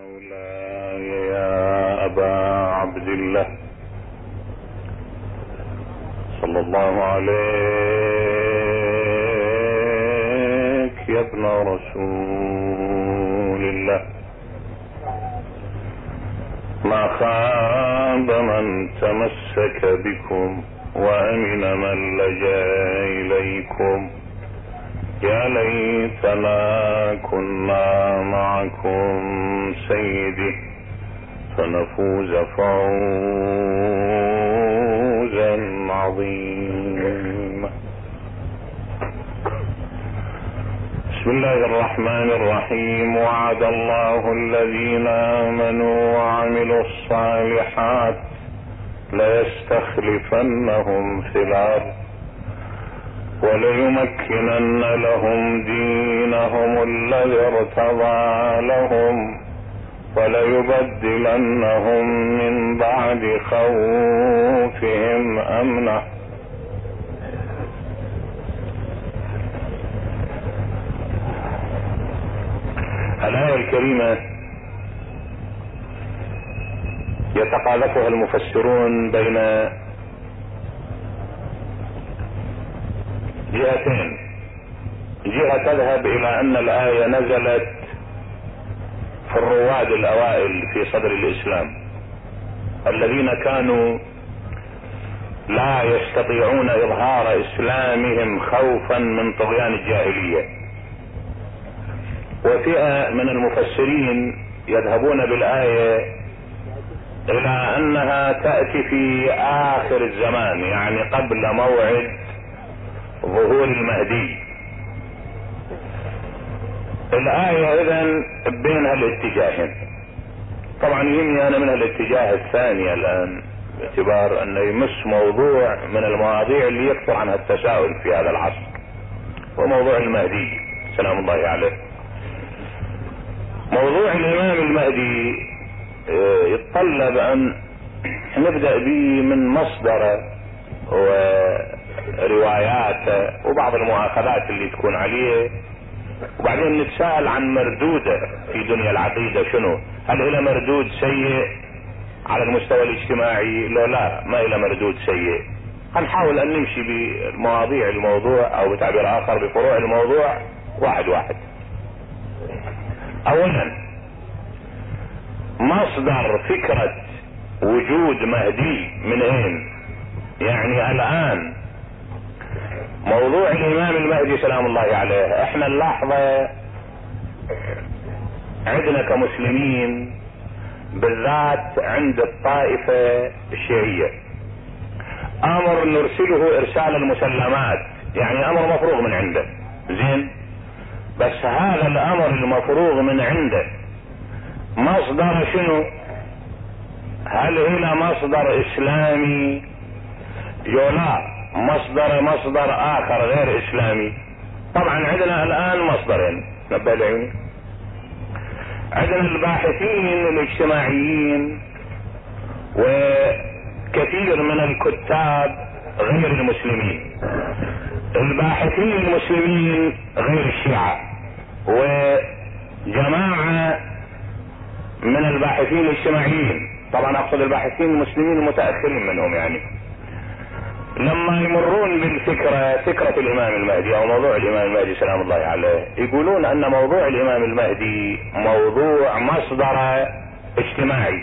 مولاي يا أبا عبد الله. صلى الله عليك يا ابن رسول الله. ما خاب من تمسك بكم وأمن من لجأ إليكم. يا ليتنا كنا معكم سيدي فنفوز فوزا عظيما. بسم الله الرحمن الرحيم. وعد الله الذين آمنوا وعملوا الصالحات ليستخلفنهم في الأرض. وليمكنن لهم دينهم الذي ارتضى لهم وليبدلنهم من بعد خوفهم امنا الآية الكريمة يتقاذفها المفسرون بين جهتين. جهة تذهب إلى أن الآية نزلت في الرواد الأوائل في صدر الإسلام. الذين كانوا لا يستطيعون إظهار إسلامهم خوفا من طغيان الجاهلية. وفئة من المفسرين يذهبون بالآية إلى أنها تأتي في آخر الزمان يعني قبل موعد ظهور المهدي. الآية إذا بينها الاتجاهين طبعا يهمني أنا منها الاتجاه الثاني الآن باعتبار أنه يمس موضوع من المواضيع اللي يكثر عنها التساؤل في هذا العصر وموضوع المهدي. سلام الله عليه. موضوع الإمام المهدي يتطلب أن نبدأ به من مصدره ورواياته وبعض المؤاخذات اللي تكون عليه. وبعدين نتساءل عن مردوده في دنيا العقيدة شنو؟ هل إلى مردود سيء على المستوى الاجتماعي؟ لو لا ما إلى مردود سيء. هنحاول أن نمشي بمواضيع الموضوع أو بتعبير آخر بفروع الموضوع. واحد واحد. أولا مصدر فكرة وجود مهدي من أين؟ يعني الآن موضوع الامام المهدي سلام الله عليه. إحنا اللحظة عندنا كمسلمين بالذات عند الطائفة الشيعية. أمر نرسله إرسال المسلمات. يعني أمر مفروغ من عنده. زين؟ بس هذا الأمر المفروغ من عنده. مصدر شنو؟ هل هنا مصدر إسلامي؟ يولا مصدر مصدر آخر غير إسلامي. طبعا عندنا الآن مصدرين. نبه عندنا الباحثين الاجتماعيين وكثير من الكتاب غير المسلمين. الباحثين المسلمين غير الشيعة. وجماعة من الباحثين الاجتماعيين. طبعا أقصد الباحثين المسلمين المتأخرين منهم يعني. لما يمرون بالفكرة فكرة الإمام المهدي أو موضوع الإمام المهدي سلام الله عليه يقولون أن موضوع الإمام المهدي موضوع مصدر اجتماعي.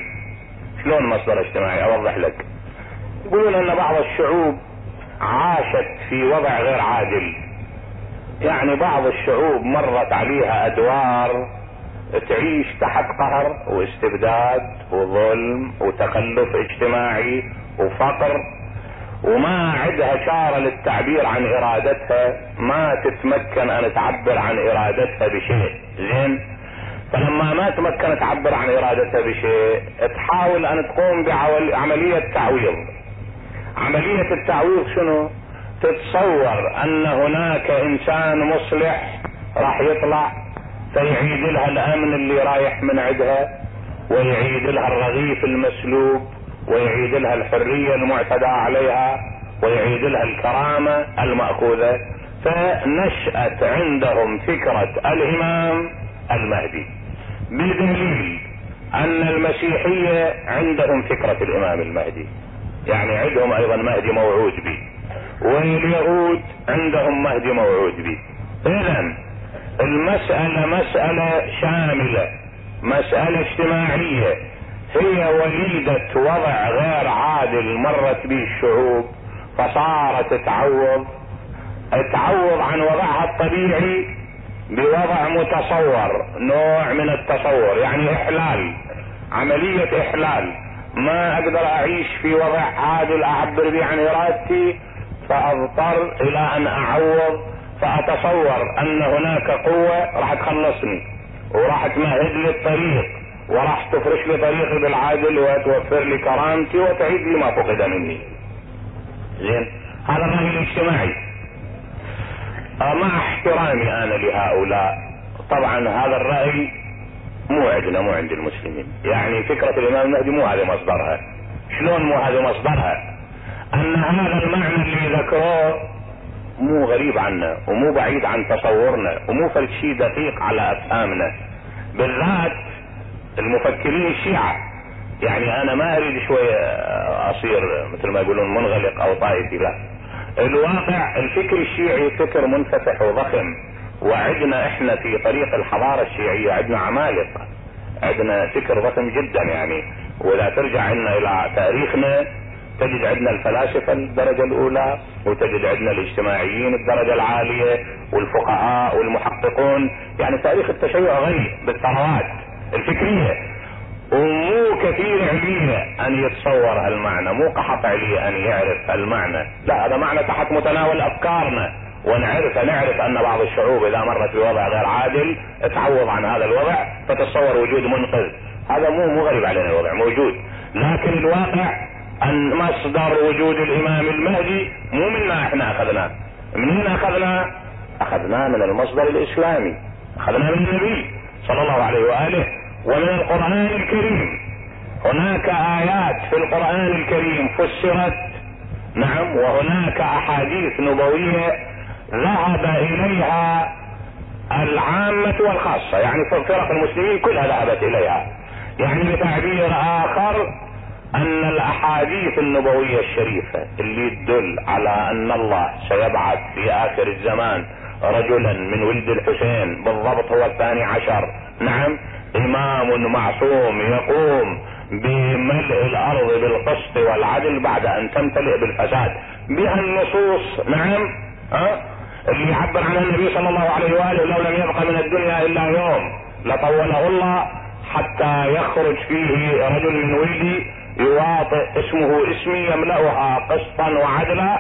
شلون مصدر اجتماعي؟ أوضح لك. يقولون أن بعض الشعوب عاشت في وضع غير عادل. يعني بعض الشعوب مرت عليها أدوار تعيش تحت قهر واستبداد وظلم وتخلف اجتماعي وفقر. وما عندها شارة للتعبير عن إرادتها ما تتمكن أن تعبر عن إرادتها بشيء. زين؟ فلما ما تمكن تعبر عن إرادتها بشيء تحاول أن تقوم بعملية تعويض. عملية التعويض شنو؟ تتصور أن هناك إنسان مصلح راح يطلع فيعيد لها الأمن اللي رايح من عندها ويعيد لها الرغيف المسلوب ويعيد لها الحرية المعتدى عليها ويعيد لها الكرامة المأخوذة. فنشأت عندهم فكرة الإمام المهدي بدليل أن المسيحية عندهم فكرة الإمام المهدي. يعني عندهم أيضا مهدي موعود به واليهود عندهم مهدي موعود به. اذا المسألة مسألة شاملة مسألة اجتماعية. هي وليدة وضع غير عادل مرت به الشعوب فصارت تعوض تعوض عن وضعها الطبيعي بوضع متصور نوع من التصور يعني إحلال عملية إحلال. ما أقدر أعيش في وضع عادل أعبر به عن إرادتي فأضطر إلى أن أعوض فأتصور أن هناك قوة راح تخلصني وراح تمهد لي الطريق وراح تفرش لي طريقي بالعدل وتوفر لي كرامتي وتعيد لي ما فقد مني. زين؟ هذا الرأي الاجتماعي. مع احترامي أنا لهؤلاء. طبعا هذا الرأي مو عندنا مو عند المسلمين. يعني فكرة الإمام المهدي مو هذه مصدرها. شلون مو هذه مصدرها؟ أن هذا المعنى اللي ذكروه مو غريب عنا ومو بعيد عن تصورنا ومو فل شيء دقيق على أفهامنا. بالذات المفكرين الشيعة. يعني أنا ما أريد شوية أصير مثل ما يقولون منغلق أو طائفي لا. الواقع الفكر الشيعي فكر منفتح وضخم. وعدنا إحنا في طريق الحضارة الشيعية عندنا عمالقة. عندنا فكر ضخم جدا يعني. واذا ترجع عنا إلى تاريخنا. تجد عندنا الفلاسفة الدرجة الأولى وتجد عندنا الاجتماعيين الدرجة العالية والفقهاء والمحققون. يعني تاريخ التشيع غني بالثروات. الفكرية. ومو كثير عليه أن يتصور هالمعنى مو قحط عليه أن يعرف هالمعنى. لا هذا معنى تحت متناول أفكارنا. ونعرف نعرف أن بعض الشعوب إذا مرت بوضع غير عادل تعوض عن هذا الوضع فتتصور وجود منقذ. هذا مو مو غريب علينا الوضع موجود. لكن الواقع أن مصدر وجود الإمام المهدي مو منا إحنا أخذناه. منين أخذناه؟ أخذناه من المصدر الإسلامي. أخذناه من النبي. صلى الله عليه وآله ومن القرآن الكريم. هناك آيات في القرآن الكريم فسرت. نعم وهناك أحاديث نبوية ذهب إليها العامة والخاصة. يعني فرق المسلمين كلها ذهبت إليها. يعني بتعبير آخر أن الأحاديث النبوية الشريفة اللي تدل على أن الله سيبعث في آخر الزمان رجلا من ولد الحسين بالضبط هو الثاني عشر. نعم إمام معصوم يقوم بملء الأرض بالقسط والعدل بعد أن تمتلئ بالفساد. بها النصوص نعم ها؟ اللي يعبر عنها النبي صلى الله عليه وآله لو لم يبق من الدنيا إلا يوم لطوله الله حتى يخرج فيه رجل من ولدي يواطئ اسمه اسمي يملأها قسطا وعدلا.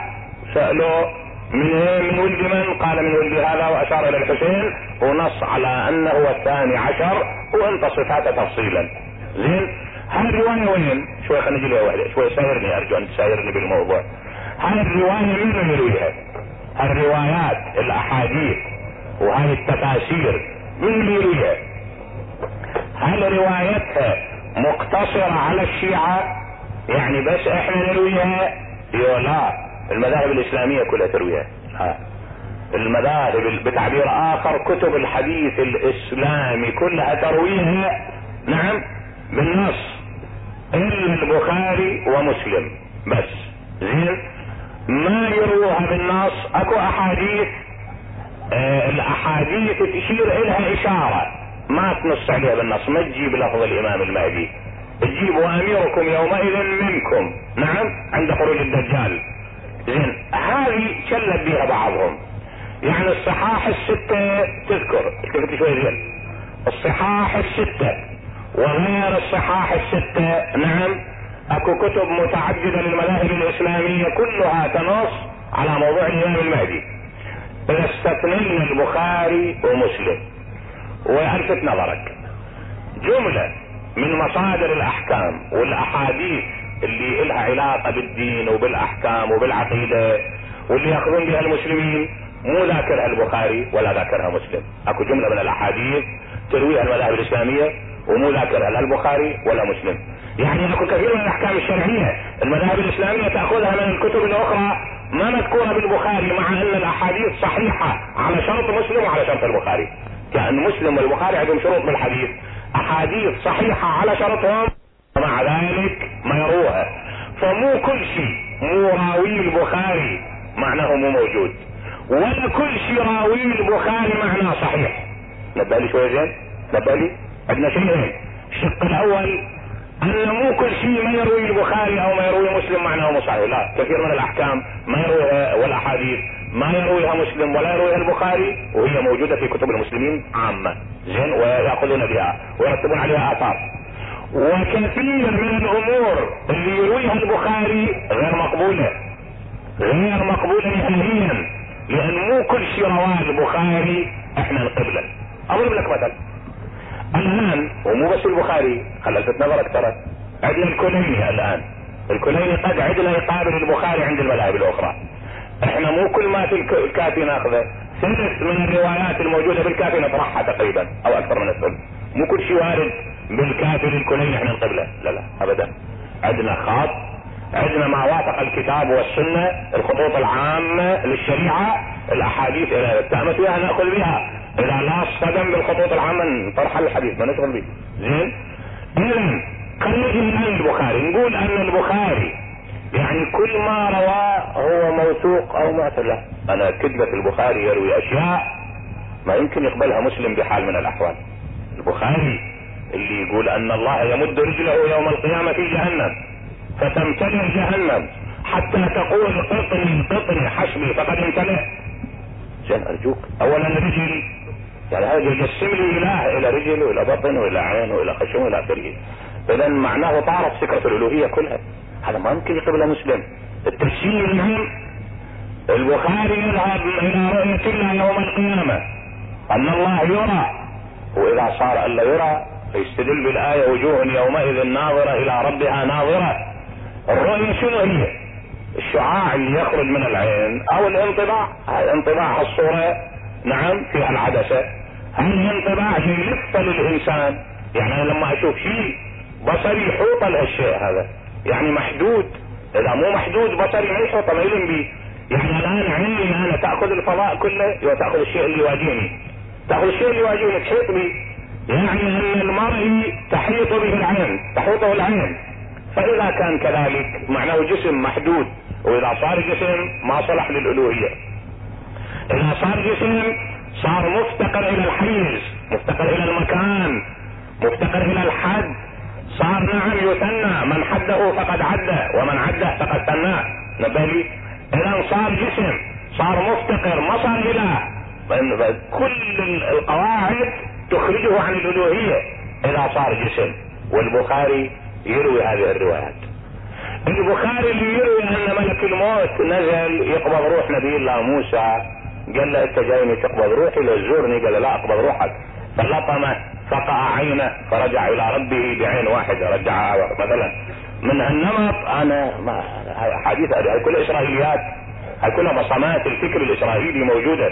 سألوا من من ولد من؟ قال من ولد هذا وأشار إلى الحسين ونص على أنه هو الثاني عشر وأنت صفاته تفصيلا. زين؟ هاي الرواية وين؟ شوي خلينا نجي واحدة، شوي سايرني أرجو أن تسايرني بالموضوع. هاي الرواية مين اللي يرويها؟ الروايات الأحاديث وهاي التفاسير مين اللي يرويها؟ هل روايتها مقتصرة على الشيعة؟ يعني بس إحنا نرويها؟ يو لا المذاهب الإسلامية كلها ترويها. ها. المذاهب بتعبير آخر كتب الحديث الإسلامي كلها ترويها نعم بالنص. إلا البخاري ومسلم. بس. زين؟ ما يروها بالنص. أكو أحاديث آه الأحاديث تشير إلها إشارة. ما تنص عليها بالنص. ما تجيب لفظ الإمام المهدي. تجيب واميركم يومئذ منكم. نعم؟ عند خروج الدجال. هذه شلت بها بعضهم. يعني الصحاح الستة تذكر. كتبت شوي زين. الصحاح الستة وغير الصحاح الستة. نعم. أكو كتب متعددة للمذاهب الإسلامية كلها تنص على موضوع الإمام المهدي. إذا استثنينا البخاري ومسلم. وألفت نظرك. جملة من مصادر الأحكام والأحاديث اللي لها علاقة بالدين وبالأحكام وبالعقيدة واللي يأخذون بها المسلمين مو ذاكرها البخاري ولا ذاكرها مسلم. أكو جملة من الأحاديث ترويها المذاهب الإسلامية ومو ذاكرها لا البخاري ولا مسلم. يعني اكو كثير من الأحكام الشرعية المذاهب الإسلامية تأخذها من الكتب الأخرى ما مذكورة بالبخاري مع أن الأحاديث صحيحة على شرط مسلم وعلى شرط البخاري. كأن مسلم والبخاري عندهم شروط بالحديث. أحاديث صحيحة على شرطهم ومع ذلك يروها فمو كل شيء مو راوي البخاري معناه مو موجود. ولا كل شيء راوي البخاري معناه صحيح. نبالي شوية زين؟ نبالي عندنا شيئين الشق الأول أن مو كل شيء ما يروي البخاري أو ما يروي مسلم معناه مو صحيح. لا كثير من الأحكام ما يرويها والأحاديث ما يرويها مسلم ولا يرويها البخاري وهي موجودة في كتب المسلمين عامة. زين ويأخذون بها ويرتبون عليها آثار. وكثير من الأمور اللي يرويها البخاري غير مقبولة غير مقبولة نهائيا لأن مو كل شيء رواه البخاري إحنا نقبله أضرب لك مثل الآن ومو بس البخاري خل الفت نظرك ترى عندنا الكليني الآن الكليني قد عندنا يقابل البخاري عند المذاهب الأخرى إحنا مو كل ما في الكافي ناخذه ثلث من الروايات الموجوده بالكافي نطرحها تقريبا أو أكثر من الثلث مو كل شيء وارد بالكافي للكلين إحنا نقبله لا لا ابدا. عندنا خاص عندنا ما وافق الكتاب والسنة الخطوط العامة للشريعة الأحاديث اذا اتهمت فيها ناخذ بها. إذا لا اصطدم بالخطوط العامة نطرح الحديث ما نشغل به. زين؟ اذا خلينا الان البخاري. نقول أن البخاري يعني كل ما رواه هو موثوق أو لا أنا كذبة البخاري يروي أشياء ما يمكن يقبلها مسلم بحال من الأحوال. البخاري اللي يقول أن الله يمد رجله يوم القيامة في جهنم فتمتلئ جهنم. حتى تقول قطني قطني حسبي فقد امتلئ. زين ارجوك اولا رجل يعني هذا يجسم لي إله إلى رجل وإلى بطن وإلى عين وإلى خشم وإلى آخره. اذا معناه طارت فكرة الألوهية كلها. هذا ما يمكن يقبله مسلم. التفسير المهم البخاري يذهب إلى رؤية الله يوم القيامة. أن الله يرى وإذا صار الا يرى يستدل بالآية وجوه يومئذ ناظرة إلى ربها ناظرة. الرؤية شنو هي؟ الشعاع اللي يخرج من العين أو الانطباع. انطباع الصورة. نعم فيها العدسة. هل الانطباع شيء يفصل الانسان يعني أنا لما أشوف شيء بصري يحوط الشيء هذا. يعني محدود. إذا مو محدود بصري ما يحوط ما يلم بي. يعني الآن عيني أنا تأخذ الفضاء كله وتاخذ الشيء اللي يواجهني. تأخذ الشيء اللي يواجهني تحيط بي. يعني أن المرء تحيط به العين تحوطه العين. فإذا كان كذلك معناه جسم محدود وإذا صار جسم ما صلح للألوهية. إذا صار جسم صار مفتقر إلى الحيز مفتقر إلى المكان مفتقر إلى الحد. صار نعم يثنى من حده فقد عده ومن عده فقد ثناه نبالي إذا صار جسم صار مفتقر ما صار إله. كل القواعد تخرجه عن الألوهية اذا صار جسم والبخاري يروي هذه الروايات. البخاري اللي يروي إن ملك الموت نزل يقبض روح نبي الله موسى قال له أنت جايني تقبض روحي لو تزورني قال لا اقبض روحك. فلطمه فقع عينه فرجع إلى ربه بعين واحدة رجع مثلا. من هالنمط أنا ما حديث هذه كلها إسرائيليات هاي كلها بصمات الفكر الإسرائيلي موجودة.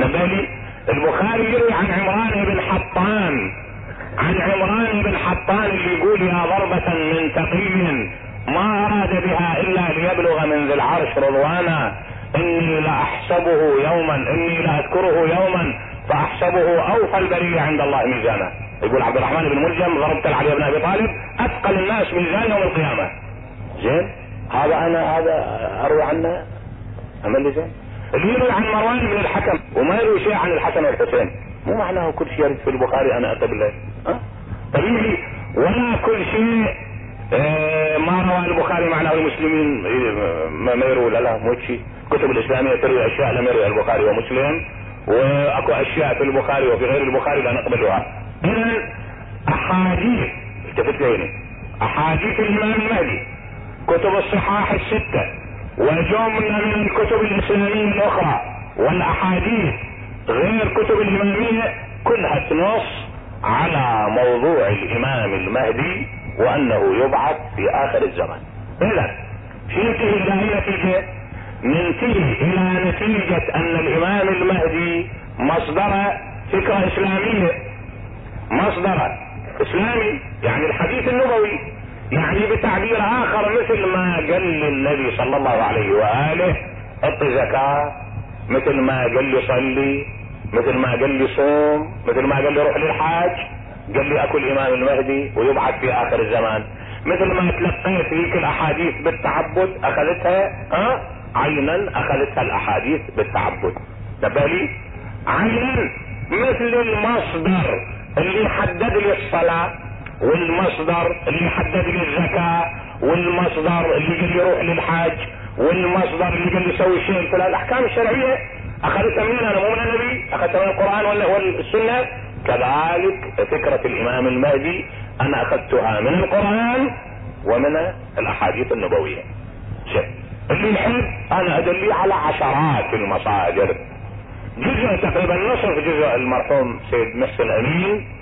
نبالي البخاري يروي عن عمران بن حطان عن عمران بن حطان اللي يقول يا ضربة من تقي ما أراد بها إلا ليبلغ من ذي العرش رضوانا إني لأحسبه يوما إني لأذكره يوما فأحسبه أوفى البرية عند الله ميزانا. يقول عبد الرحمن بن ملجم ضربت علي بن أبي طالب أثقل الناس ميزان يوم القيامة. زين؟ هذا أنا هذا أروي عنه؟ عمل زين؟ يروي عن مروان بن الحكم وما يروي شيء عن الحسن والحسين. مو معناه كل شيء يرد في البخاري أنا اقبله أه؟ طبيعي. ولا كل شيء آه ما روى البخاري معناه المسلمين ما يروي لا لا مو شيء. كتب الإسلامية تروي أشياء لم يروي البخاري ومسلم وأكو أشياء في البخاري وفي غير البخاري لا نقبلها. اذا أحاديث التفت لي أحاديث الإمام المهدي كتب الصحاح الستة. وجملة من الكتب الإسلامية الأخرى والأحاديث غير كتب الإمامية كلها تنص على موضوع الإمام المهدي وأنه يبعث في آخر الزمان. اذا ننتهي إلى اي نتيجة ننتهي إلى نتيجة أن الإمام المهدي مصدر فكرة إسلامية. مصدر إسلامي يعني الحديث النبوي. يعني بتعبير آخر مثل ما قال للنبي صلى الله عليه وآله اعط زكاة مثل ما قال لي صلي مثل ما قال لي صوم مثل ما قال لي روح للحاج قال لي اكو الامام المهدي ويبعث في آخر الزمان. مثل ما تلقيت ذيك الأحاديث بالتعبد أخذتها ها؟ عينا أخذتها الأحاديث بالتعبد. نبه لي؟ عينا. مثل المصدر اللي حدد لي الصلاة. والمصدر اللي حدد لي الزكاة والمصدر اللي قال لي روح للحاج والمصدر اللي قال لي سوي شيء الفلاني الأحكام الشرعية. اخذتها منين؟ أنا مو من النبي. اخذتها من القرآن ولا والسنة كذلك فكرة الإمام المهدي أنا أخذتها من القرآن ومن الأحاديث النبوية. شيء اللي يحب أنا أدلي على عشرات المصادر. جزء تقريبا نصف جزء المرحوم سيد محسن أمين.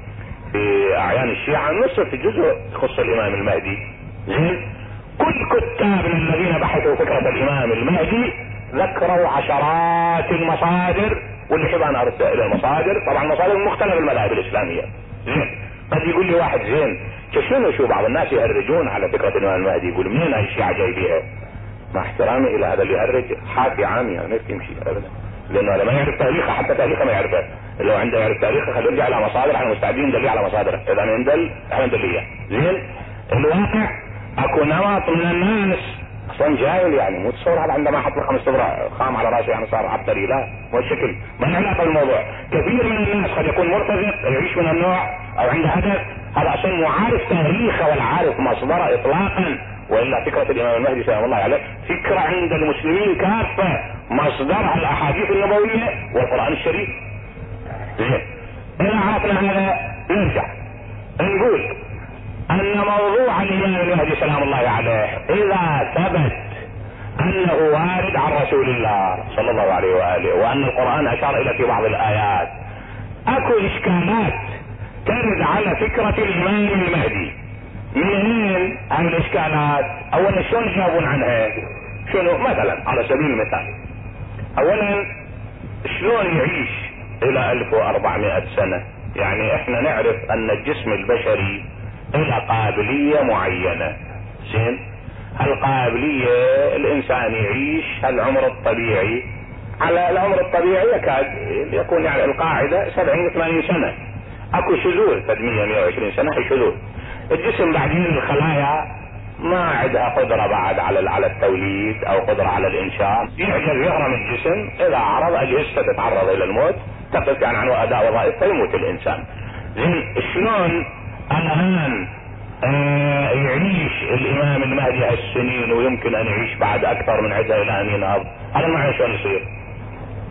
في أعيان الشيعة نصف جزء يخص الإمام المهدي. زين. كل كتابنا الذين بحثوا فكرة الإمام المهدي ذكروا عشرات المصادر واللي يحب أنا أرد إلى المصادر. طبعا مصادر مختلف المذاهب الإسلامية. زين. قد يقول لي واحد زين شنو شو بعض الناس يهرجون على فكرة الإمام المهدي؟ يقول منين هاي الشيعة جايبيها مع احترامي إلى هذا اللي يهرج. حافي عامي ما يمشي ابدا. لأنه لما يعرف تاريخه حتى تاريخه ما يعرفه. لو عنده يعرف تاريخه خليه يرجع على مصادر إحنا مستعدين ندلي على مصادره إذا ندل إحنا ندلية. زين؟ الواقع اكو نمط من الناس. أصلا جاهل يعني مو تصور هذا عندما حط له خمس خام على راسه يعني صار عبقري. لا مو الشكل. ما له علاقة بالموضوع؟ كثير من الناس قد يكون مرتزق يعيش من النوع أو عنده هدف. هذا أصلا مو عارف تاريخه ولا عارف مصدره اطلاقا. وإلا فكرة الإمام المهدي سلام الله عليه فكرة عند المسلمين كافة مصدرها الأحاديث النبوية والقرآن الشريف. زين. اذا عرفنا هذا نرجع. نقول أن موضوع الإمام المهدي سلام الله عليه إذا ثبت أنه وارد عن رسول الله صلى الله عليه وآله وأن القرآن أشار إلى في بعض الآيات أكو إشكالات ترد على فكرة الإمام المهدي. منين هاي الاشكالات اولا شلون يجاوبون عنها شنو؟ مثلا على سبيل المثال. اولا شلون يعيش إلى 1400 سنة؟ يعني إحنا نعرف أن الجسم البشري له قابلية معينة. زين؟ هالقابلية الإنسان يعيش؟ هالعمر الطبيعي؟ على العمر الطبيعي يكاد يكون يعني القاعدة 70 80 سنة. أكو شذوذ فد 100 120 سنة شذوذ. الجسم بعدين الخلايا ما عندها قدرة بعد على على التوليد أو قدرة على الإنشاء. يعجز يهرم الجسم إذا عرض اجهزته تتعرض إلى الموت. تقف يعني عن اداء وظائف فيموت الإنسان. زين شلون الان آه يعيش الإمام المهدي هالسنين ويمكن أن يعيش بعد أكثر من عدة إلى أن ينهض؟ هذا ما شلون يصير.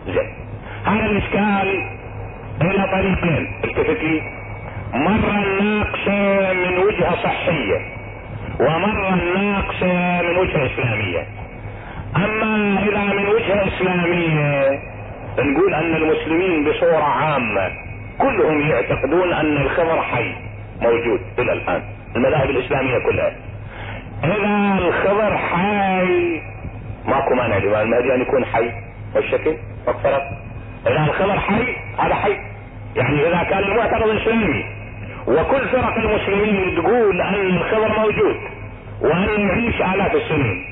زين. هذا الإشكال إلى طريقين. التفت لي مرة ناقصة من وجهة صحية ومرة ناقصة من وجهة إسلامية. أما إذا من وجهة إسلامية نقول أن المسلمين بصورة عامة كلهم يعتقدون أن الخضر حي موجود إلى الآن المذاهب الإسلامية كلها. إذا الخضر حي ماكو مانع الامام المهدي أن يكون حي والشكل فالفرق إذا الخضر حي هذا حي. يعني إذا كان المعتقد إسلامي وكل فرق المسلمين تقول ان الخضر موجود وان يعيش آلاف السنين.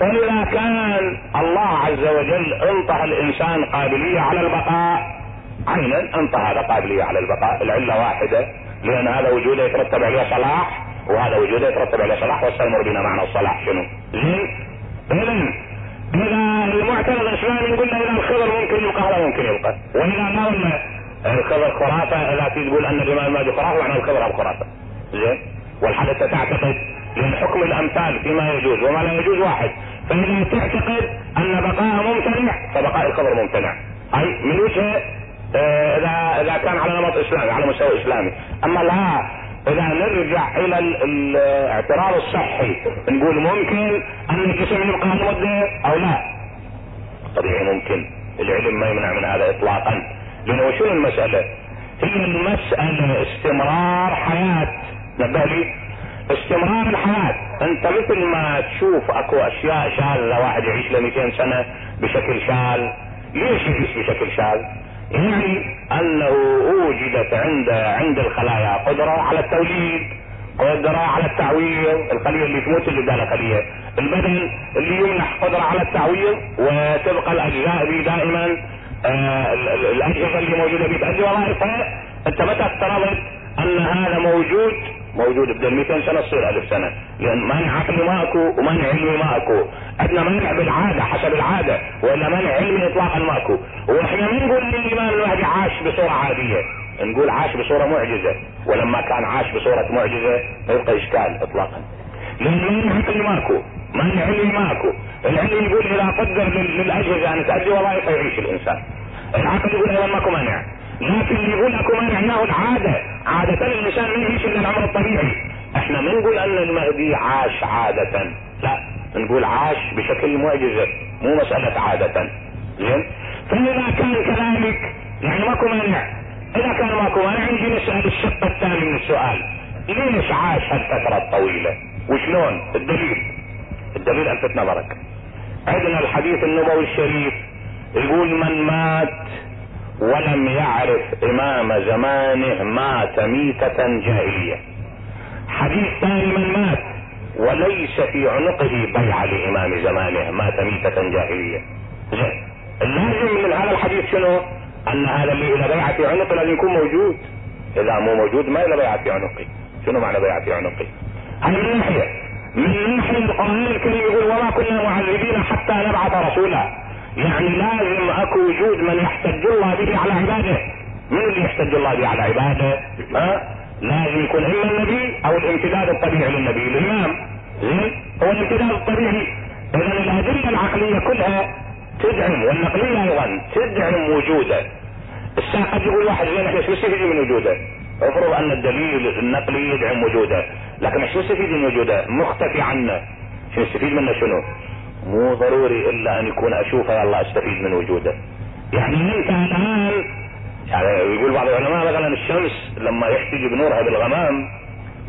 فاذا كان الله عز وجل انطى الإنسان قابلية على البقاء. عينا انطى هذا قابلية على البقاء. العلة واحدة. لأن هذا وجوده يترتب عليه صلاح وهذا وجوده يترتب عليه صلاح. واستمر بنا معنى الصلاح شنو. زين. إذا المعترض الاسلامي يقول إذا الخضر ممكن يبقى هذا ممكن يبقى. وإذا ولا الخبر خرافة التي تقول أن الإمام المهدي خرافة معنى الخبر خرافة. زين؟ والحدث تعتقد لأن حكم الأمثال فيما يجوز وما لا يجوز واحد. فإذا تعتقد أن بقاء ممتنع فبقاء الخبر ممتنع. أي من وجهة آه، إذا إذا كان على نمط إسلامي على مستوى إسلامي. أما لا إذا نرجع إلى الاعتراض الصحي نقول ممكن ان الجسم يبقى مدة أو لا؟ طبيعي ممكن. العلم ما يمنع من هذا اطلاقا. لأنه شنو المسألة. هي المسألة استمرار حياة. نبه لي. استمرار الحياة. أنت مثل ما تشوف أكو أشياء شاذة واحد يعيش له 200 سنة بشكل شاذ ليش يعيش بشكل شاذ يعني أنه أوجدت عند عند الخلايا قدرة على التوليد قدرة على التعويض. الخلية اللي تموت اللي بدها خلية البدن اللي يمنح قدرة على التعويض وتبقى الأجزاء دائما الاجهزه اللي موجودة فيه تؤدي وظائفها. انت متى افترضت أن هذا موجود موجود بدل 200 سنة تصير 1000 سنة. لأن مانع عقلي ماكو ومانع علمي ماكو. عندنا مانع بالعادة حسب العادة. ولا مانع علمي اطلاقا ماكو. وإحنا ما نقول الامام المهدي عاش بصورة عادية. نقول عاش بصورة معجزة. ولما كان عاش بصورة معجزة ما يبقى إشكال اطلاقا. لأن مانع عقلي ماكو. مانع علمي ماكو. العلم يقول إذا قدر للاجهزه أن تؤدي وظائف يعيش الإنسان. العقل يقول أيضا ماكو مانع. لكن اللي يقول أكو مانع إنه العاده عادة. الإنسان ما يعيش إلا العمر الطبيعي. إحنا ما نقول أن المهدي عاش عادة. لا نقول عاش بشكل معجزة مو مسألة عادة. زين؟ فإذا كان كذلك يعني ماكو مانع. إذا كان ماكو مانع نجي نسأل الشق الثاني من السؤال. ليش عاش هالفترة الطويلة؟ وشلون؟ الدليل. الدليل ألفت نظرك. عندنا الحديث النبوي الشريف يقول من مات ولم يعرف إمام زمانه مات ميتة جاهلية. حديث ثاني من مات وليس في عنقه بيع لإمام زمانه مات ميتة جاهلية. زين اللازم من هذا الحديث شنو؟ أن هذا اللي إلى بيعة في عنقه لازم يكون موجود. إذا مو موجود ما إلى بيعة في عنقه. شنو معنى بيعة في عنقه؟ هذه من ناحية من ناحية القرآن الكريم يقول وما كنا معذبين حتى نبعث رسولا. يعني لازم أكو وجود من يحتج الله به على عباده. من اللي يحتج الله به على عباده؟ ها؟ لازم يكون اما النبي أو الامتداد الطبيعي للنبي. الامام زين هو الامتداد الطبيعي. اذا الأدلة العقلية كلها تدعم والنقلية أيضا تدعم وجوده. الساعة قد يقول واحد زين إحنا شو من وجوده؟ افرض أن الدليل النقلي يدعم وجوده، لكن شو نستفيد من وجوده؟ مختفي عنا. شو نستفيد منه شنو؟ مو ضروري إلا أن يكون اشوفه يلا أستفيد من وجوده. يعني الان يعني يقول بعض العلماء مثلا الشمس لما يحتج بنورها بالغمام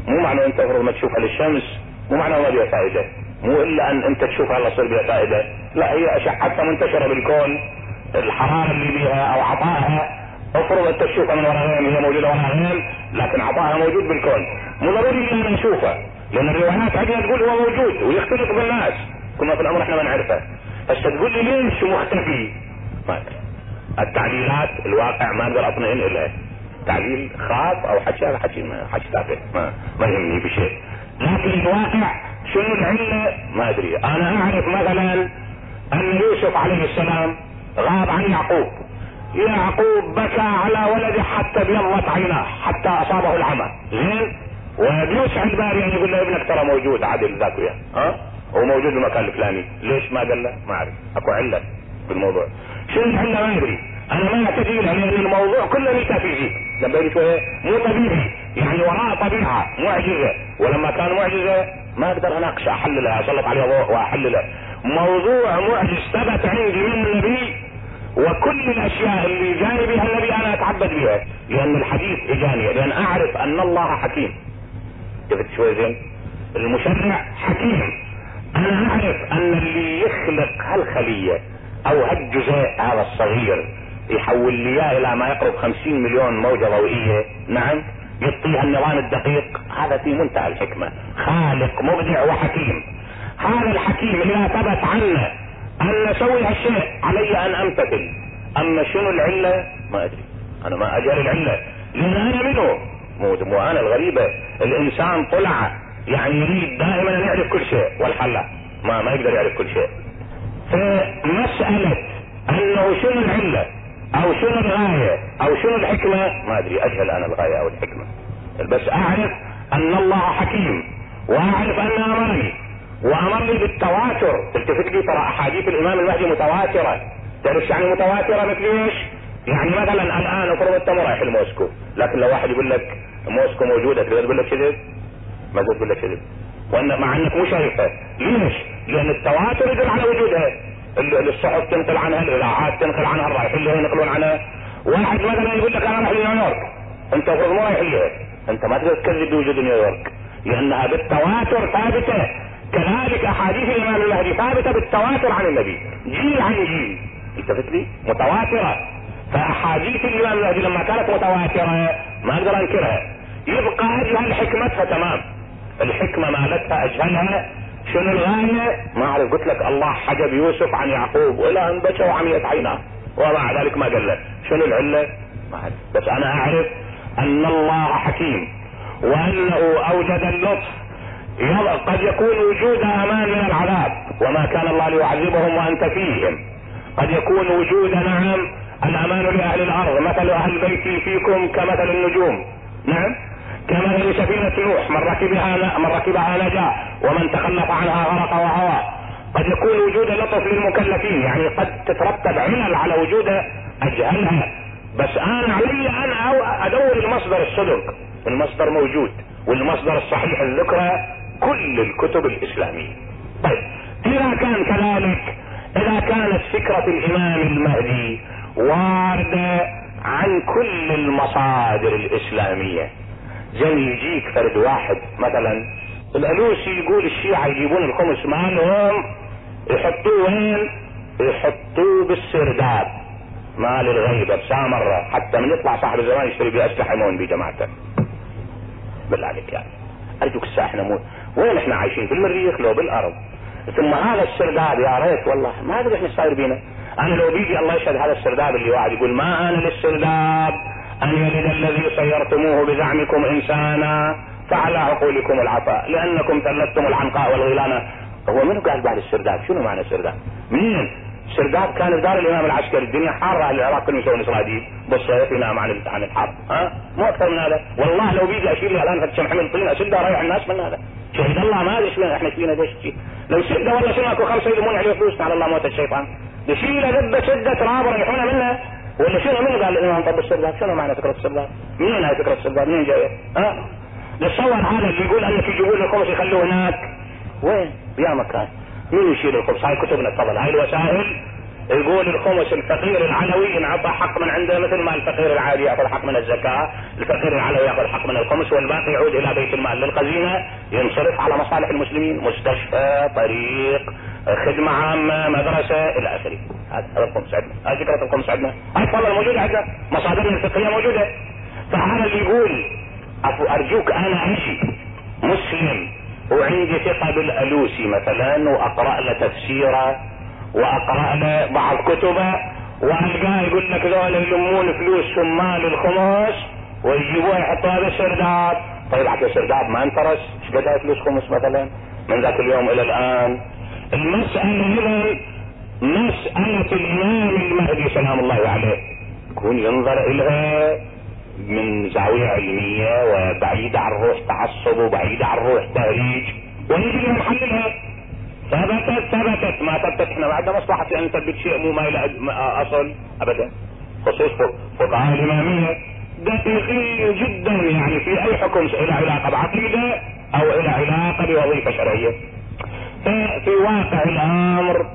مو معنى أنت افرض ما تشوفها للشمس مو معنى ما بها فائدة. مو إلا أن أنت تشوفها الله يصير بها فائدة. لا هي اشعتها منتشرة بالكون. الحرارة اللي بها أو عطائها افرض أنت تشوفها من وراء هي موجودة وراء لكن عطائها موجود بالكون. مو ضروري أن نشوفه لأن الروايات عندنا تقول هو موجود ويختلط بالناس. كنا في الأمر إحنا ما نعرفه. بس تقول لي ليش مختفي؟ ما التعليلات الواقع ما أقدر أطمئن إليه. تعليل خاص أو حكي هذا حكي ما حكي تافه ما, ما يهمني بشيء لكن الواقع شنو العلة؟ ما أدري. أنا أعرف مثلا أن يوسف عليه السلام غاب عن يعقوب. يعقوب بكى على ولده حتى أبيضت عيناه حتى أصابه العمى. زين؟ وبيوسع الباري ان يقول له ابنك ترى موجود؟ عادل ذاك وياه. ها؟ هو موجود بالمكان الفلاني. ليش ما قال له؟ ما أعرف. أكو علة بالموضوع. شنو العله ما أدري. أنا ما اعتدي لأن الموضوع كله ميتافيزيك لما شي مو طبيعي. يعني وراء طبيعة معجزة. ولما كان معجزة ما أقدر اناقش أحللها أسلط عليها ضوء واحللها موضوع معجز ثبت عندي من النبي وكل الأشياء اللي جاني بها النبي أنا أتعبد بها. لأن الحديث اجاني لأن أعرف أن الله حكيم. زين المشرع حكيم. أنا أعرف أن اللي يخلق هالخلية أو هالجزيء هذا الصغير يحول لي اياه إلى ما يقرب خمسين مليون موجة ضوئية. نعم يعطيها النظام الدقيق. هذا في منتهى الحكمة. خالق مبدع وحكيم. هذا الحكيم اذا ثبت عنه. أن نسوي هالشيء. علي أن امتثل أما شنو العلة؟ ما أدري. أنا ما أجهل العلة. لأن أنا منه؟ أنا الغريبة الإنسان طلع يعني يريد دائما أن يعرف كل شيء والحل ما ما يقدر يعرف كل شيء. فمسألة أنه شنو العلة أو شنو الغاية أو شنو الحكمة ما أدري أجهل أنا الغاية أو الحكمة. بس أعرف أن الله حكيم وأعرف ان أمرني وأمرني بالتواتر. التفت لي ترى أحاديث الإمام المهدي متواترة. تعرف يعني متواترة مثل إيش؟ يعني مثلا الآن افرض أنت رايح لموسكو لكن لو واحد يقول لك موسكو موجودة. تقدر تقول لك كذب؟ ما تقول لك كذب. وأن مع أنك مو شايفها. ليش؟ لأن التواتر يدل على وجودها. الصحف تنقل عنها الإذاعات تنقل عنها الرايحين ينقلون عنها. واحد مثلا يقول لك أنا رايح لنيويورك. أنت المفروض مو رايح ليها. أنت ما تقدر تكذب بوجود نيويورك. لأنها بالتواتر ثابتة. كذلك أحاديث الإمام المهدي ثابتة بالتواتر عن النبي. جيل عن جيل. التفت لي متواترة. فأحاديث الإمام المهدي لما كانت متواتره ما أقدر انكرها يبقى اجهل حكمتها تمام الحكمة مالتها أجهلها. شنو الغاية؟ ما أعرف قلت لك الله حجب يوسف عن يعقوب وإلى أن بكى وعميت عيناه. ومع ذلك ما قال له. شنو العلة؟ ما اعرف بس أنا أعرف أن الله حكيم وأنه أوجد اللطف. قد يكون وجود أمان من العذاب وما كان الله ليعذبهم وأنت فيهم. قد يكون وجود نعم الأمان لأهل الأرض مثل أهل بيتي فيكم كمثل النجوم. نعم؟ كمثل سفينة نوح من ركبها من ركبها نجا ومن تخلف عنها غرق وهوى. قد يكون وجود لطف للمكلفين يعني قد تترتب علل على وجود أجهلها. بس أنا علي ان أدور المصدر الصدق. المصدر موجود والمصدر الصحيح الذكرى كل الكتب الإسلامية. طيب إذا كان كذلك إذا كانت فكرة الإمام المهدي واردة عن كل المصادر الإسلامية. زي يجيك فرد واحد مثلا الألوسي يقول الشيعة يجيبون الخمس مالهم يحطوه وين؟ يحطوه بالسرداب. مال الغيبة بسامرة حتى من يطلع صاحب الزمان يشتري بيه اسلحة يمون بيه جماعته بالله عليك يعني أرجوك الساعة إحنا مو وين إحنا عايشين؟ في المريخ لو بالأرض. ثم هذا السرداب يا ريت والله ما أدري إحنا صاير بينا. أنا لو بيجي الله يشهد هذا السرداب اللي واحد يقول ما أنا للسرداب. أن يلد الذي صيرتموه بزعمكم إنسانا فعلى عقولكم العطاء. لأنكم ثلثتم العنقاء والغيلانة هو منو قال بعد السرداب؟ شنو معنى السرداب؟ مين؟ سرداب كان دار الإمام العسكري. الدنيا حارة أهل العراق كانوا يسوون اسرائيل بالصيف ينام عن عن الحرب. ها؟ مو أكثر من هذا. والله لو بيجي أشيل الان فتش محمل طين اسده اريح الناس من هذا. شهد الله ما أدري إحنا فينا ليش لو سده والله شنو أكو خمسة يلمون عليه فلوس على الله موت الشيطان. يشيل ذبه سده تراب يريحونه منه ولا شنو من قال الامام طب السرداب شنو معنى فكرة السرداب؟ منين هاي فكرة السرداب؟ منين جاية؟ ها؟ تصور هذا اللي يقول انك يجيبون الخمس يخلوه هناك وين؟ بيا مكان مين يشيل الخمس؟ هاي كتبنا تفضل هاي الوسائل يقول الخمس الفقير العلوي انعطى حق من عنده مثل ما الفقير العادي يأخذ حق من الزكاة، الفقير العلوي يأخذ حق من الخمس والباقي يعود إلى بيت المال للخزينة ينصرف على مصالح المسلمين، مستشفى، طريق، خدمة عامة، مدرسة إلى آخره. هذا الخمس عندنا، هذه فكرة الخمس عندنا، تفضل موجوده عندنا، مصادرنا الفقهية موجودة. فهذا اللي يقول أرجوك أنا أمشي. مسلم. وعندي ثقة بالألوسي مثلا وأقرأ له تفسيره وأقرأ له بعض كتبه وألقاه يقول لك ذولا يلمون فلوس شمال الخمس ويجيبوها يحطوها بالسرداب. طيب حتى السرداب ما انفرش إيش قد فلوس خمس مثلا؟ من ذاك اليوم إلى الآن. المسألة اذا مسألة الامام المهدي سلام الله عليه. يكون ينظر اليها من زاوية علمية وبعيدة عن روح تعصب وبعيدة عن روح تهريج. ونجي نحللها ثبتت ثبتت. ما ثبتت إحنا ما عندنا مصلحة أن نثبت شيء مو ما له أصل. ابدا. خصوص فقهاء الإمامية. دقيقين جدا يعني في أي حكم له علاقة بعقيدة أو له علاقة بوظيفة شرعية. في واقع الأمر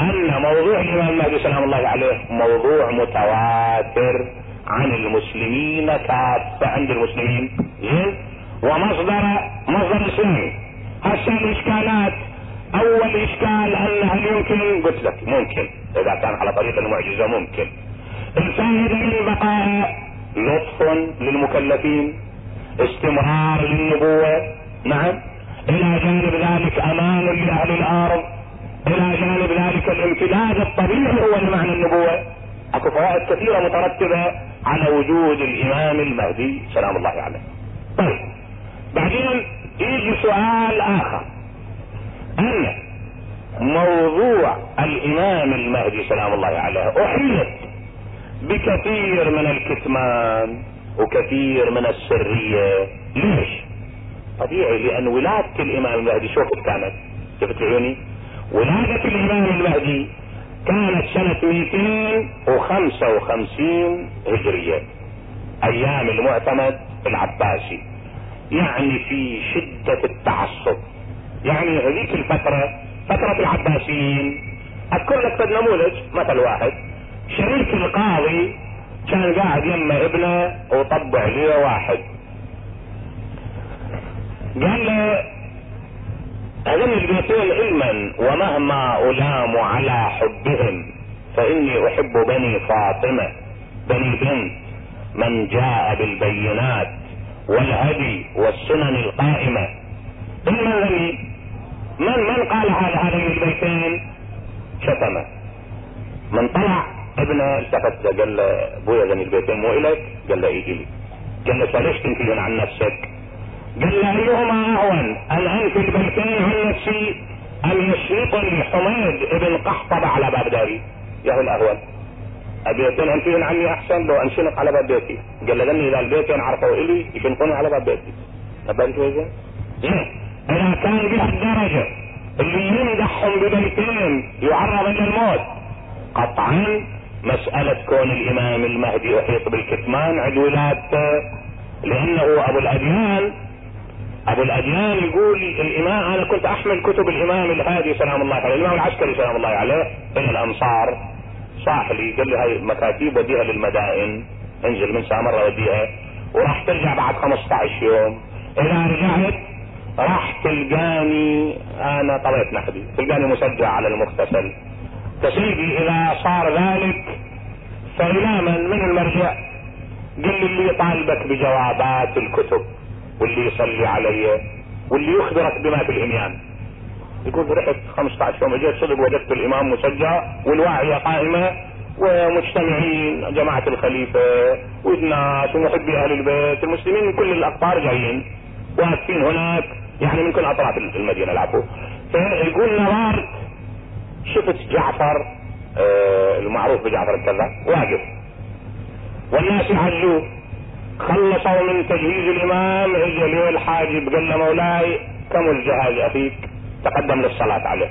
أن موضوع الامام المهدي سلام الله عليه موضوع متواتر عن المسلمين كافة عند المسلمين. زين ومصدر مصدر إسلامي. هسه الإشكالات. أول إشكال ان هل يمكن قلت لك ممكن. إذا كان على طريق المعجزة ممكن. الفائدة من البقاء لطف للمكلفين استمرار للنبوة. نعم؟ إلى جانب ذلك أمان لأهل الأرض إلى جانب ذلك الامتداد الطبيعي هو لمعنى النبوة. أكو فوائد كثيرة مترتبة على وجود الإمام المهدي سلام الله عليه. طيب بعدين يجي سؤال آخر. أن موضوع الإمام المهدي سلام الله عليه احيط بكثير من الكتمان وكثير من السرية. ليش؟ طبيعي لأن ولادة الإمام المهدي شوف كانت. شفت عيوني ولادة الإمام المهدي كانت سنة 255 هجرية أيام المعتمد العباسي. يعني في شدة التعصب. يعني هذيك الفترة فترة العباسيين. أذكر لك نموذج مثل واحد. شريك القاضي كان قاعد يمه ابنه وطبع لي واحد. قال هذين البيتين علما ومهما ألام على حبهم فإني أحب بني فاطمة بني بنت من جاء بالبينات والهدي والسنن القائمة. من الذي من من قال هذا؟ هذين البيتين شتمه. من طلع ابنه التفت قال له أبويا ذني البيتين مو إليك؟ قال له يجي لي. قال له ليش تنفيهن عن نفسك؟ قال له ايهما اهون ان انفي البيتين عن نفسي ام يشرطني حميد ابن قحطب على باب داري. يا هو الاهون البيتين انفيهن عني أحسن؟ لو انشنق على باب بيتي. قال لاني إذا البيتين عرفوا إلي يشنقوني على باب بيتي. نبهت وجه؟ إيه إذا كان بهالدرجه اللي يمدحهم ببيتين يعرض إلى الموت. قطعا مسألة كون الإمام المهدي يحيط بالكتمان عند ولادته لأنه أبو الأديان أبو الاديان يقول الإمام أنا كنت أحمل كتب الإمام الهادي سلام الله عليه الإمام العسكري سلام الله عليه إلى الامصار صاح لي قال لي هاي مكاتيب وديها للمدائن انزل من ساعة مرة وديها وراح ترجع بعد 15 يوم. اذا رجعت راح تلقاني أنا طلعت نحدي تلقاني مسجع على المغتسل. تسيدي إذا صار ذلك فالى من من المرجع قل لي اللي يطالبك بجوابات الكتب. واللي يصلي علي واللي يخبرك بما في الاميان يقول رحت 15 يوم اجيت صدق وجدت الإمام مسجع والواعية قائمة ومجتمعين جماعة الخليفة والناس ومحبي أهل البيت المسلمين من كل الأقطار جايين واقفين هناك يعني من كل أطراف المدينة العفو فيقول نظرت شفت جعفر آه المعروف بجعفر الكذاب واقف. والناس يعجوه خلصوا من تجهيز الإمام اجى لي الحاجب قال له مولاي كم الجهاز أخيك؟ تقدم للصلاة عليه.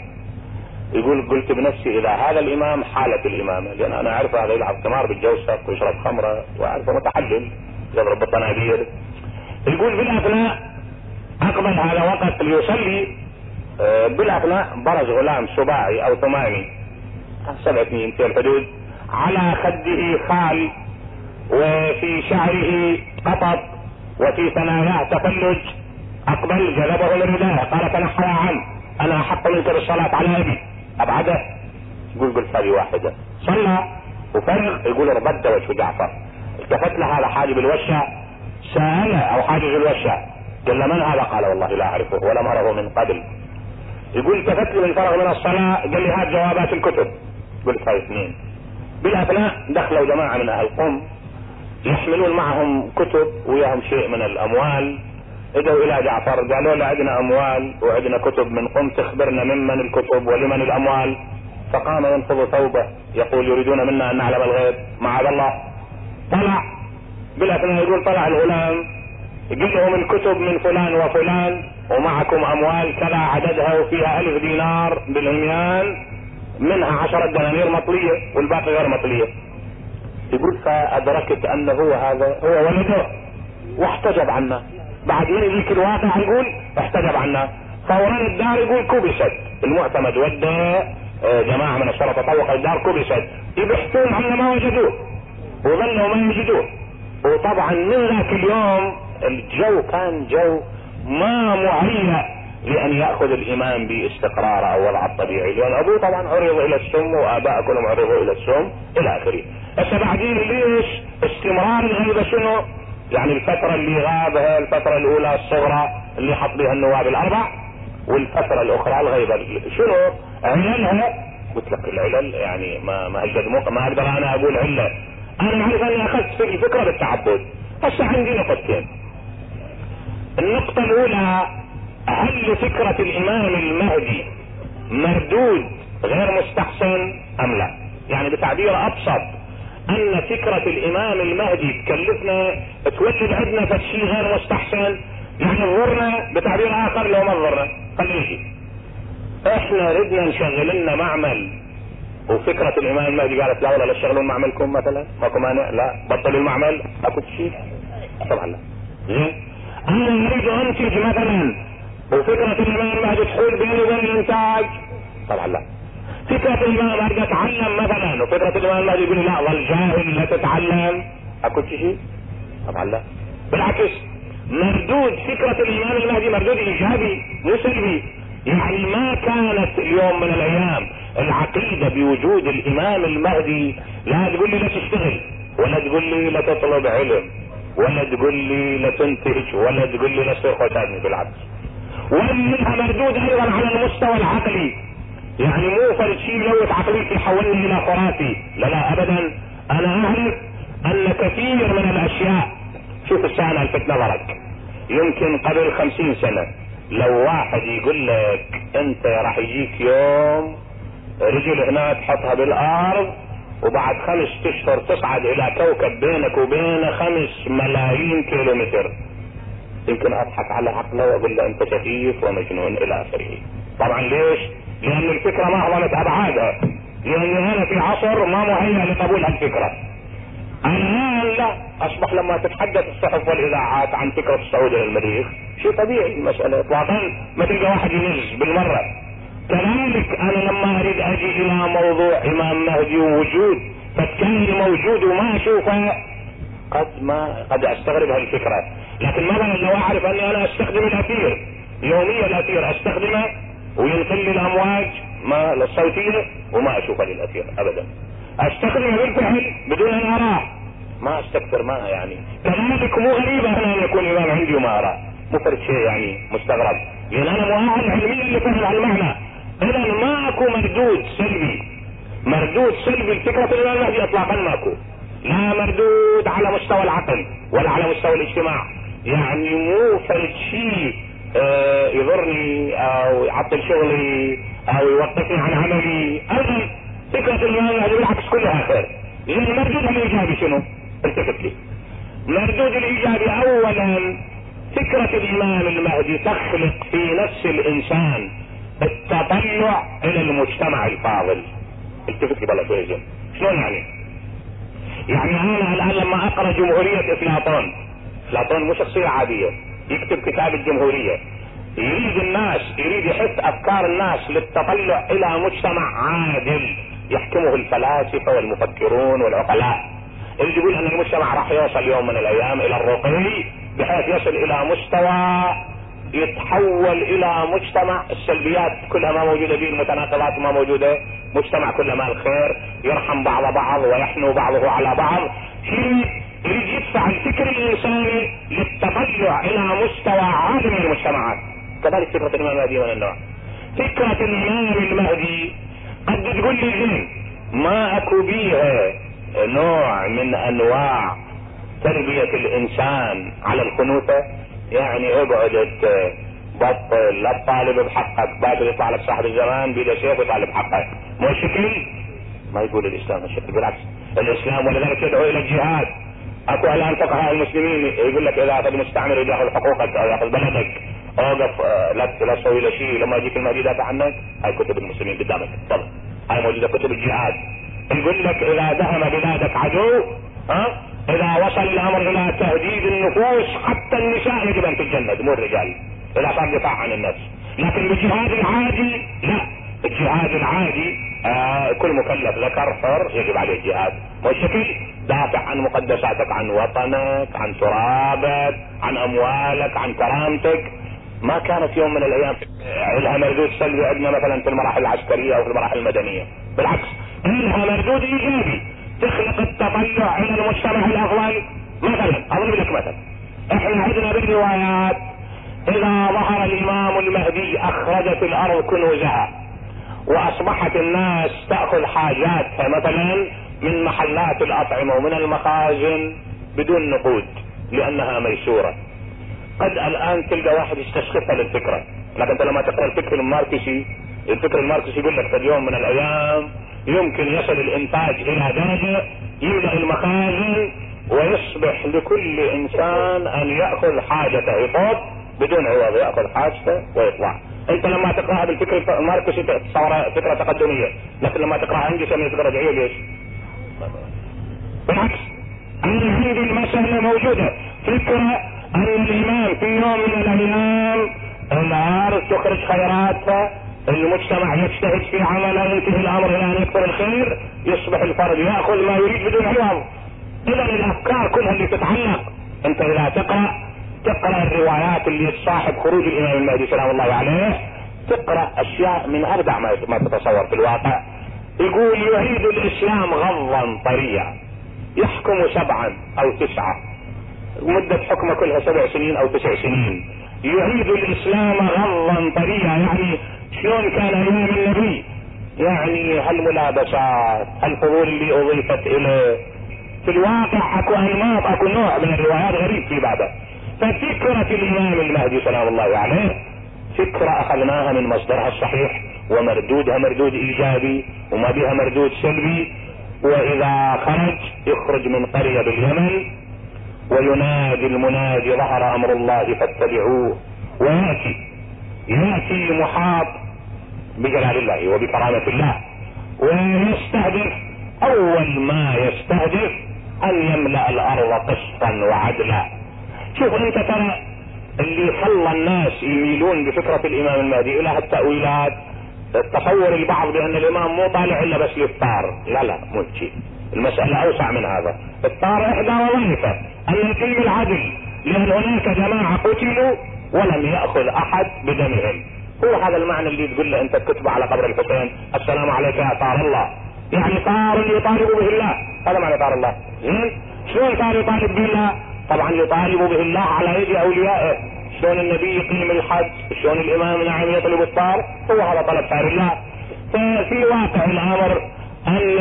يقول قلت بنفسي إذا هذا الإمام حالة الامامة لأن أنا أعرف هذا يلعب قمار بالجوسق ويشرب خمرة وأعرفه متحلل يضرب بالطنابير يقول بالأثناء أقبل هذا وقت ليصلي. آه، بالأثناء برز غلام سباعي أو ثماني سبع سنين في الحدود على خده خال وفي شعره قطط وفي ثناياه تفلج. أقبل جلبه من رداءه قال تنحى عنه. أنا أحق منك بالصلاة على أبي. أبعده. يقول قلت هذه واحدة. صلى. وفرغ يقول اربد وجه جعفر. التفت له هذا حاجب الوشة. سأله أو حاجز الوشة؟ قال من هذا؟ قال والله لا أعرفه ولم اره من قبل. يقول التفت لي من فرغ من الصلاة. قال لي هات جوابات الكتب. قلت هاي اثنين بالأثناء دخلوا جماعة من أهل قم يحملون معهم كتب وياهم شيء من الأموال. إجوا إلى جعفر قالوا له عندنا أموال وعندنا كتب من قم تخبرنا ممن الكتب ولمن الأموال. فقام ينفض ثوبه يقول يريدون منا أن نعلم الغيب. معاذ الله. طلع. بالاثناء يقول طلع الغلام. قال لهم الكتب من فلان وفلان ومعكم أموال كذا عددها وفيها ألف دينار بالعميان منها عشرة دنانير مطلية والباقي غير مطلية. يقول فادركت انه هو هذا هو ولده. واحتجب عنا بعدين يجيك الواقع يقول احتجب عنا فوران الدار يقول كبست. المعتمد ودى آه، جماعة من الشرطة طوق الدار كبست. يبحثون عنا ما وجدوه. وظلوا ما يجدوه وطبعا من ذاك اليوم الجو كان جو ما مهيأ لأن يأخذ الامام باستقرار أو وضع الطبيعي. لأن أبوه طبعا عرض إلى السم واباء كلهم عرضوا إلى السم إلى آخره. هسه بعدين ليش استمرار الغيبة شنو؟ يعني الفترة اللي غابها الفترة الأولى الصغرى اللي حط بها النواب الأربع والفترة الأخرى الغيبة. شنو؟ عللها. قلت لك العلل يعني ما ما ما أقدر أنا أقول علة. أنا اعرف اني أخذت في الفكرة بالتعبد. هسه عندي نقطتين. النقطة الأولى هل فكرة الإمام المهدي مردود غير مستحسن أم لا؟ يعني بتعبير أبسط أن فكرة الإمام المهدي تكلفنا تولد عندنا فشي غير مستحسن يعني تضرنا بتعبير آخر لو ما تضرنا خليه إحنا ردنا نشغل لنا معمل. وفكرة الإمام المهدي قالت لا ولا لا تشغلون معملكم مثلا؟ ماكو مانع؟ لا. بطلوا المعمل؟ أكو شيء؟ طبعا لا. زين. أنا اريد أنتج مثلا وفكرة الامام المهدي تحول بيني وبين الانتاج طبعا لا. فكرة الامام ارجع اتعلم مثلا. وفكرة الامام المهدي يقول لا ظل جاهل لا تتعلم. اكو شيء طبعا لا. بالعكس مردود فكرة الامام المهدي مردود إيجابي مو سلبي. يعني ما كانت اليوم من الأيام العقيدة بوجود الإمام المهدي لا تقول لي لا تشتغل ولا تقول لي لا تطلب علم ولا تقول لي لا تنتج ولا تقول لي لا تصير بالعكس. ومنها مردود أيضا على المستوى العقلي. يعني مو فرد شيء يلوث عقليتي يحولني إلى خرافي لا لا ابدا. أنا اعرف أن كثير من الأشياء. شوف السنة ألفت نظرك. يمكن قبل خمسين سنة لو واحد يقول لك أنت راح يجيك يوم رجل هنا تحطها بالأرض وبعد خمس أشهر تصعد إلى كوكب بينك وبينه خمس ملايين كيلومتر. يمكن أضحك على عقله وأقول له أنت سفيف ومجنون إلى آخره. طبعا ليش؟ لأن الفكرة ما عظمت ابعادها لاني أنا في عصر ما مهيأ لقبول هالفكرة الآن لا. أصبح لما تتحدث الصحف والإذاعات عن فكرة الصعود إلى المريخ شيء طبيعي المسألة. اطلاقا ما تلقى واحد ينز بالمرة. كذلك أنا لما أريد أجي إلى موضوع إمام مهدي ووجود فتكاني موجود وما أشوفه قد ما قد أستغرب هالفكرة لكن مثلا لو أعرف أني أنا أستخدم الأثير؟ يوميا الأثير أستخدمه وينقل لي الأمواج ما الصوتية وما اشوفها للأثير ابدا. أستخدمه بالفعل بدون أن أراه. ما أستكثر ما يعني. كذلك مو غريبة أنا أن يكون امام عندي وما أراه. مو فرد شيء يعني مستغرب. لأن أنا مؤهل علميا لفهم المعنى. اذا ما أكو مردود سلبي. مردود سلبي لفكرة الإمام المهدي اطلاقا ماكو لا مردود على مستوى العقل ولا على مستوى الاجتماع. يعني مو فرد شيء آه يضرني أو يعطل شغلي أو يوقفني عن عملي. ابدا فكرة الامام المهدي بالعكس كلها خير. لأن المردود الإيجابي شنو؟ التفت لي. المردود الإيجابي اولا فكرة الامام المهدي تخلق في نفس الإنسان التطلع إلى المجتمع الفاضل. التفت لي شوي شلون يعني؟ يعني أنا الآن لما أقرأ جمهورية افلاطون افلاطون مو شخصية عادية يكتب كتاب الجمهورية. يريد الناس يريد يحث أفكار الناس للتطلع إلى مجتمع عادل يحكمه الفلاسفة والمفكرون والعقلاء. اللي يقول أن المجتمع راح يوصل يوم من الأيام إلى الرقي بحيث يصل إلى مستوى يتحول إلى مجتمع السلبيات كلها ما موجودة فيه المتناقضات ما موجودة مجتمع كله مال الخير يرحم بعض بعض ويحنو بعضه على بعض. شيء يريد يدفع الفكر الإنساني للتطلع إلى مستوى عالي من المجتمعات. كذلك فكرة الإمام المهدي من النوع فكرة الامام المهدي قد تقول لي زين ما أكو بيها نوع من أنواع تربية الإنسان على الخنوثة يعني اقعد بطل لا تطالب بحقك باكر يطلع لك صاحب الزمان بيده سيف ويطالب بحقك. مو شكل ما يقول الإسلام الشكل بالعكس الإسلام ولذلك يدعو إلى الجهاد. أكو الان فقهاء المسلمين يقول لك إذا أخذ مستعمر ياخذ حقوقك أو يأخذ بلدك. أوقف لا لا تسوي له شيء لما يجيك المهدي يدافع عنك هاي كتب المسلمين قدامك. طبعا هاي موجودة كتب الجهاد. يقول لك إذا دهم بلادك عدو ها إذا وصل الأمر إلى تهديد النفوس حتى النساء يجب أن تتجند مو الرجال. إذا صار دفاع عن النفس. لكن بالجهاد العادي لا. الجهاد العادي آه كل مكلف ذكر حر يجب عليه الجهاد. والشكل دافع عن مقدساتك عن وطنك عن ترابك عن أموالك عن كرامتك. ما كانت يوم من الأيام لها مردود سلبي عندنا مثلا في المراحل العسكرية أو في المراحل المدنية. بالعكس لها مردود إيجابي. تخلق التطلع إلى المجتمع الافضل مثلا اضرب لك مثلا إحنا عندنا بالروايات إذا ظهر الإمام المهدي أخرجت الأرض كنوزها وأصبحت الناس تأخذ حاجاتها مثلا من محلات الأطعمة ومن المخازن بدون نقود لأنها ميسورة. قد الآن تلقى واحد يستسخفها للفكرة. لكن انت لما تقرأ الفكر الماركسي الفكر الماركسي يقول لك في اليوم من الأيام يمكن يصل الإنتاج إلى درجة يملأ المخازن ويصبح لكل إنسان أن يأخذ حاجته. يطب بدون عوض يأخذ حاجته ويطلع. أنت لما تقرأها بالفكر الماركسي تصور فكرة تقدمية. لكن لما تقرأها عندي سمي فكرة رجعية ليش؟ بالعكس. أنا عندي المسألة موجودة. فكرة أن الإمام في يوم من الأيام الأرض تخرج خيراتها المجتمع يجتهد في عمله ينتهي الأمر إلى أن يكثر الخير يصبح الفرد يأخذ ما يريد بدون عوض إذا الأفكار كلها اللي تتعلق أنت إذا تقرأ تقرأ الروايات اللي تصاحب خروج الإمام المهدي سلام الله عليه تقرأ أشياء من أبدع ما تتصور في الواقع. يقول يعيد الإسلام غضا طريا. يحكم سبعا أو تسعة. مدة حكمه كلها سبع سنين أو تسع سنين. يعيد الإسلام غضا طريا. يعني شلون كان أيام النبي؟ يعني هالملابسات هالفضول اللي اضيفت اليه في الواقع أكو أنماط أكو نوع من الروايات غريب في بعضها. ففكرة الإمام المهدي سلام الله عليه فكرة أخذناها من مصدرها الصحيح ومردودها مردود إيجابي وما بها مردود سلبي. وإذا خرج يخرج من قرية باليمن وينادي المنادي ظهر أمر الله فاتبعوه. ويأتي يأتي محاط بجلال الله وبكرامة الله. ويستهدف أول ما يستهدف أن يملأ الأرض قسطا وعدلا. شوف أنت ترى اللي خلى الناس يميلون بفكرة الإمام المهدي إلى التأويلات؟ تصور البعض بأن الإمام مو طالع إلا بس يفطار. لا لا مو المسألة أوسع من هذا. الطار إحدى وظيفة ان يقيم العدل. لأن هناك جماعة قتلوا ولم يأخذ أحد بدمهم. هو هذا المعنى اللي تقول له أنت تكتب على قبر الحسين. السلام عليك يا طار الله. يعني طار يطالب به الله. هذا معنى طار الله. زين؟ شلون طار يطالب به الله؟ طبعا يطالب به الله على يد أوليائه. شلون النبي يقيم الحج؟ شلون الإمام نعم يطلب الطار؟ هو هذا طلب طار الله. ففي واقع الأمر ان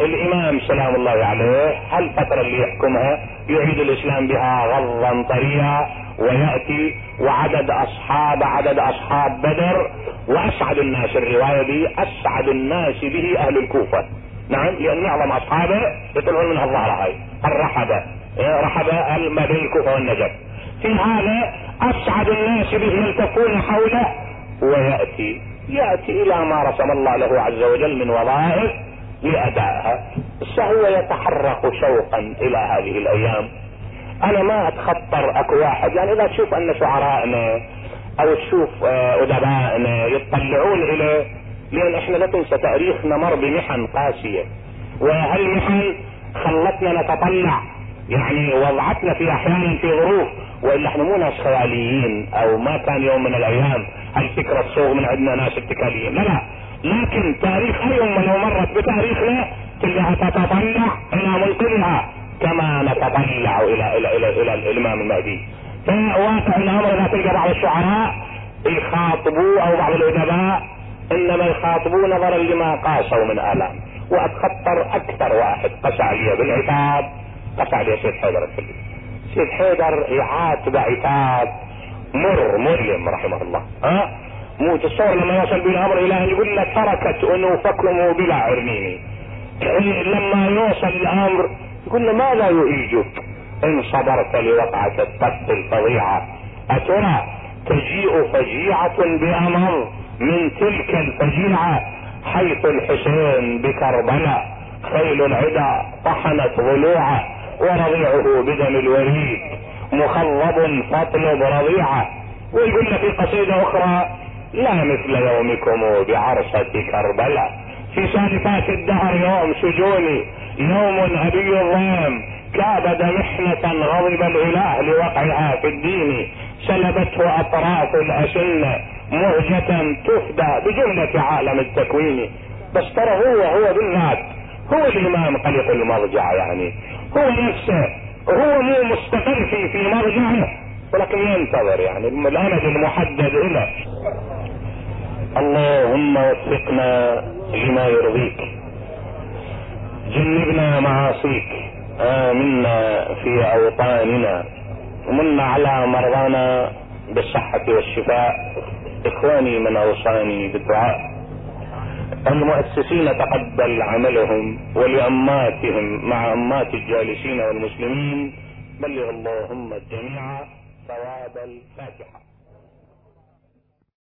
الإمام سلام الله عليه هالفترة اللي يحكمها يعيد الإسلام بها غضا طريا ويأتي وعدد أصحاب عدد أصحاب بدر وأسعد الناس الرواية دي أسعد الناس به أهل الكوفة. نعم لأن معظم أصحابه يطلعون من الظهر هاي الرحبة إيه، رحبة ما بين الكوفة والنجف. في هذا أسعد الناس به يلتفون حوله. ويأتي يأتي إلى ما رسم الله له عز وجل من وظائف لأدائها. فهو يتحرك شوقا إلى هذه الأيام. أنا ما أتخطر أكو واحد. يعني إذا تشوف أن شعرائنا أو تشوف آه، أدبائنا يطلعون إليه لأن إحنا لا تنسى تاريخنا مر بمحن قاسية. وهالمحن خلتنا نتطلع. يعني وضعتنا في أحيانا في ظروف والا إحنا مو ناس خياليين أو ما كان يوم من الأيام. هالفكره تصوغ من عندنا ناس اتكاليين لا لا. لكن تاريخ اي امه لو مرت بتاريخنا تلقاها تتطلع إلى منقذها كما نتطلع إلى إلى إلى, إلى الامام المهدي فواقع الامر اذا تلقى بعض الشعراء يخاطبوا أو بعض الادباء انما يخاطبوا نظرا لما قاسوا من الام واتخطر أكثر واحد قسى لي بالعتاب قسى لي سيد حيدر الفلي سيد حيدر يعاتب عتاب مر مؤلم رحمه الله ها مو تصور لما يصل بالامر إلى ان يقول تركت أنوفكم بلا عرنيني. لما يوصل الأمر يقول له ماذا يؤيجك إن صبرت لوقعة الطف الفظيعة. أترى تجيء فجيعة بامر من تلك الفجيعة حيث الحسين بكربلاء خيل العدا طحنت ضلوعه ورضيعه بدم الوريد مخضب فاطلب رضيعة. ويقول في قصيدة أخرى لا مثل يومكم بعرصة كربلاء. في سالفات الدهر يوم سجوني يوم ابي الظلم كابد محنة غضب الإله لوقعها في الدين. سلبته أطراف الاسنة مهجة تفدى بجملة عالم التكوين. بس ترى هو هو بالذات هو الإمام قلق المرجع يعني. هو نفسه هو مو مستقر في في مرجعه ولكن ينتظر يعني الامد المحدد له اللهم وفقنا لما يرضيك. جنبنا معاصيك. آمنا في أوطاننا. ومنا على مرضانا بالصحة والشفاء. إخواني من أوصاني بالدعاء. المؤسسين تقبل عملهم ولأماتهم مع أمات الجالسين والمسلمين. بلغ اللهم الجميع ثواب الفاتحة.